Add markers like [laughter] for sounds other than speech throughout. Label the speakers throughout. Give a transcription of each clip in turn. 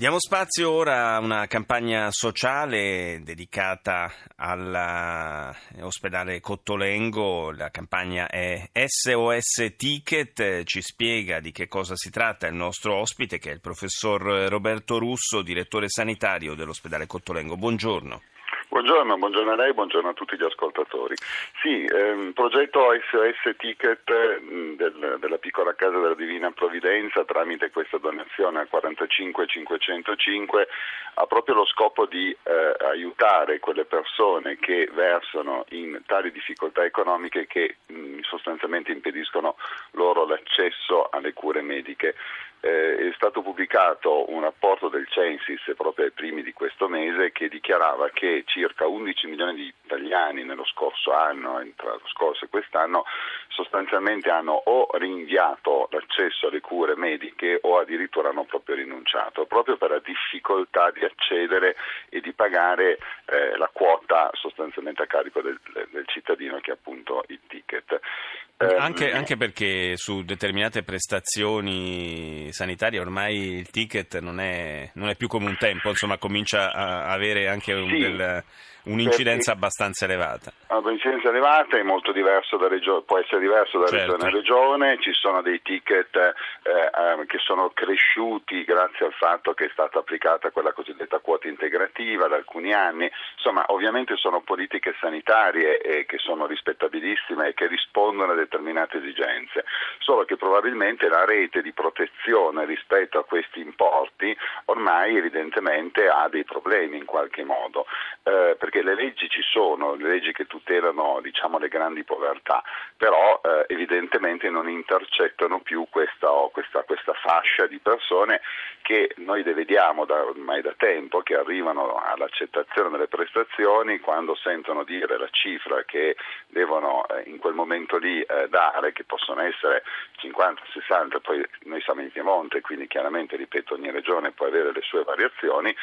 Speaker 1: Diamo spazio ora a una campagna sociale dedicata all'ospedale Cottolengo. La campagna è SOS Ticket. Ci spiega di che cosa si tratta il nostro ospite, che è il professor Roberto Russo, direttore sanitario dell'ospedale Cottolengo. Buongiorno.
Speaker 2: Buongiorno, buongiorno a lei, buongiorno a tutti gli ascoltatori. Sì, ehm, progetto SOS Ticket mh, del, della piccola casa della Divina Provvidenza tramite questa donazione al 45505 ha proprio lo scopo di eh, aiutare quelle persone che versano in tali difficoltà economiche che mh, sostanzialmente impediscono loro l'accesso alle cure mediche eh, è stato pubblicato un rapporto del Censis proprio ai primi di questo mese che dichiarava che circa 11 milioni di italiani nello scorso anno, tra lo scorso e quest'anno, sostanzialmente hanno o rinviato l'accesso alle cure mediche o addirittura hanno proprio rinunciato, proprio per la difficoltà di accedere e di pagare eh, la quota sostanzialmente a carico del, del cittadino che è appunto il ticket.
Speaker 1: Eh, anche, anche, perché su determinate prestazioni sanitarie ormai il ticket non è, non è più come un tempo, insomma comincia a avere anche un, sì. del, un'incidenza abbastanza elevata.
Speaker 2: Un'incidenza elevata è molto diverso da regio- può essere diverso da certo. regione a regione, ci sono dei ticket eh, eh, che sono cresciuti grazie al fatto che è stata applicata quella cosiddetta quota integrativa da alcuni anni, insomma ovviamente sono politiche sanitarie eh, che sono rispettabilissime e che rispondono a determinate esigenze, solo che probabilmente la rete di protezione rispetto a questi importi ormai evidentemente ha dei problemi in qualche modo. Eh, perché le leggi ci sono, le leggi che tutelano diciamo, le grandi povertà, però eh, evidentemente non intercettano più questa, questa, questa, fascia di persone che noi vediamo da, ormai da tempo, che arrivano all'accettazione delle prestazioni quando sentono dire la cifra che devono eh, in quel momento lì eh, dare, che possono essere 50, 60, poi noi siamo in Piemonte, quindi chiaramente, ripeto, ogni regione può avere le sue variazioni,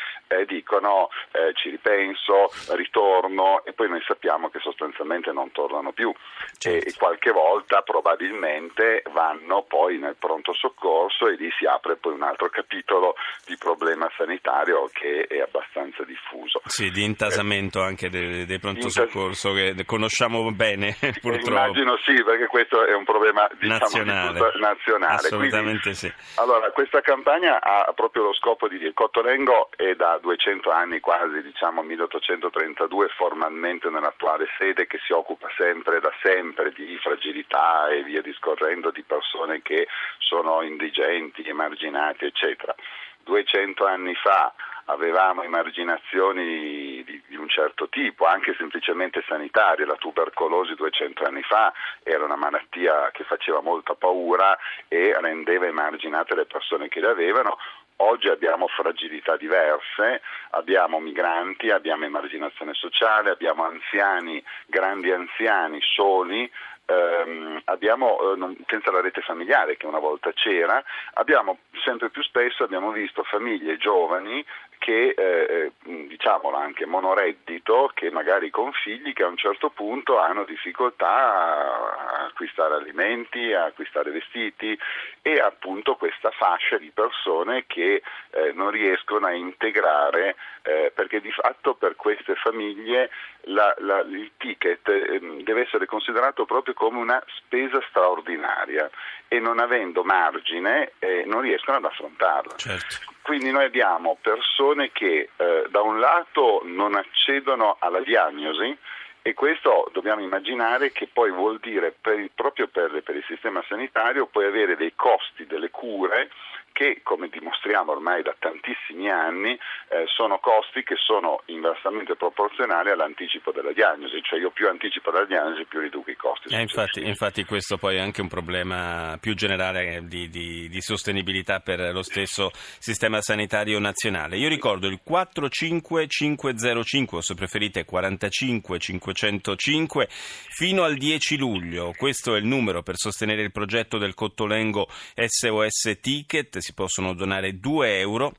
Speaker 2: dicono eh, ci ripenso, ritorno e poi noi sappiamo che sostanzialmente non tornano più certo. e, qualche volta probabilmente vanno poi nel pronto soccorso e lì si apre poi un altro capitolo di problema sanitario che è abbastanza diffuso.
Speaker 1: Sì, di intasamento eh, anche dei, dei pronto soccorso che conosciamo bene [laughs] purtroppo.
Speaker 2: Immagino sì, perché questo è un problema diciamo,
Speaker 1: nazionale.
Speaker 2: Di nazionale.
Speaker 1: Assolutamente Quindi, sì.
Speaker 2: Allora, questa campagna ha proprio lo scopo di dire Cottolengo è da 200 anni quasi, diciamo 1830 32 formalmente nell'attuale sede che si occupa sempre da sempre di fragilità e via discorrendo di persone che sono indigenti, emarginati eccetera. 200 anni fa avevamo emarginazioni di, di, un certo tipo, anche semplicemente sanitarie. La tubercolosi 200 anni fa era una malattia che faceva molta paura e rendeva emarginate le persone che le avevano. Oggi abbiamo fragilità diverse, abbiamo migranti, abbiamo emarginazione sociale, abbiamo anziani, grandi anziani soli, ehm, abbiamo, eh, non, senza la rete familiare che una volta c'era, abbiamo sempre più spesso abbiamo visto famiglie giovani che eh, eh diciamolo anche monoreddito, che magari con figli che a un certo punto hanno difficoltà a acquistare alimenti, a acquistare vestiti e appunto questa fascia di persone che eh, non riescono a integrare eh, perché di fatto per queste famiglie la, la, il ticket eh, deve essere considerato proprio come una spesa straordinaria e non avendo margine eh, non riescono ad affrontarla.
Speaker 1: Certo.
Speaker 2: Quindi noi abbiamo persone che eh, da un lato non accedono alla diagnosi e questo dobbiamo immaginare che poi vuol dire per, proprio per, per il sistema sanitario puoi avere dei costi delle cure che, come dimostriamo ormai da tantissimi anni, eh, sono costi che sono inversamente proporzionali all'anticipo della diagnosi, cioè io più anticipo la diagnosi più riduco i costi.
Speaker 1: Eh, infatti, infatti, questo poi è anche un problema più generale di, di, di, sostenibilità per lo stesso sistema sanitario nazionale. Io ricordo il 45505, o se preferite 45505, fino al 10 luglio. Questo è il numero per sostenere il progetto del Cottolengo SOS Ticket si possono donare 2 euro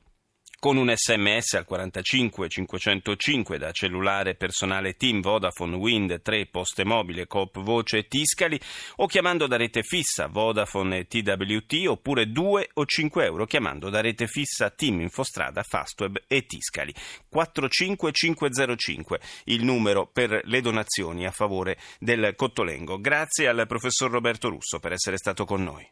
Speaker 1: con un sms al 45 505 da cellulare personale Team Vodafone Wind 3 Poste Mobile Coop Voce Tiscali o chiamando da rete fissa Vodafone TWT oppure 2 o 5 euro chiamando da rete fissa Team Infostrada Fastweb e Tiscali 45505 il numero per le donazioni a favore del Cottolengo. Grazie al professor Roberto Russo per essere stato con noi.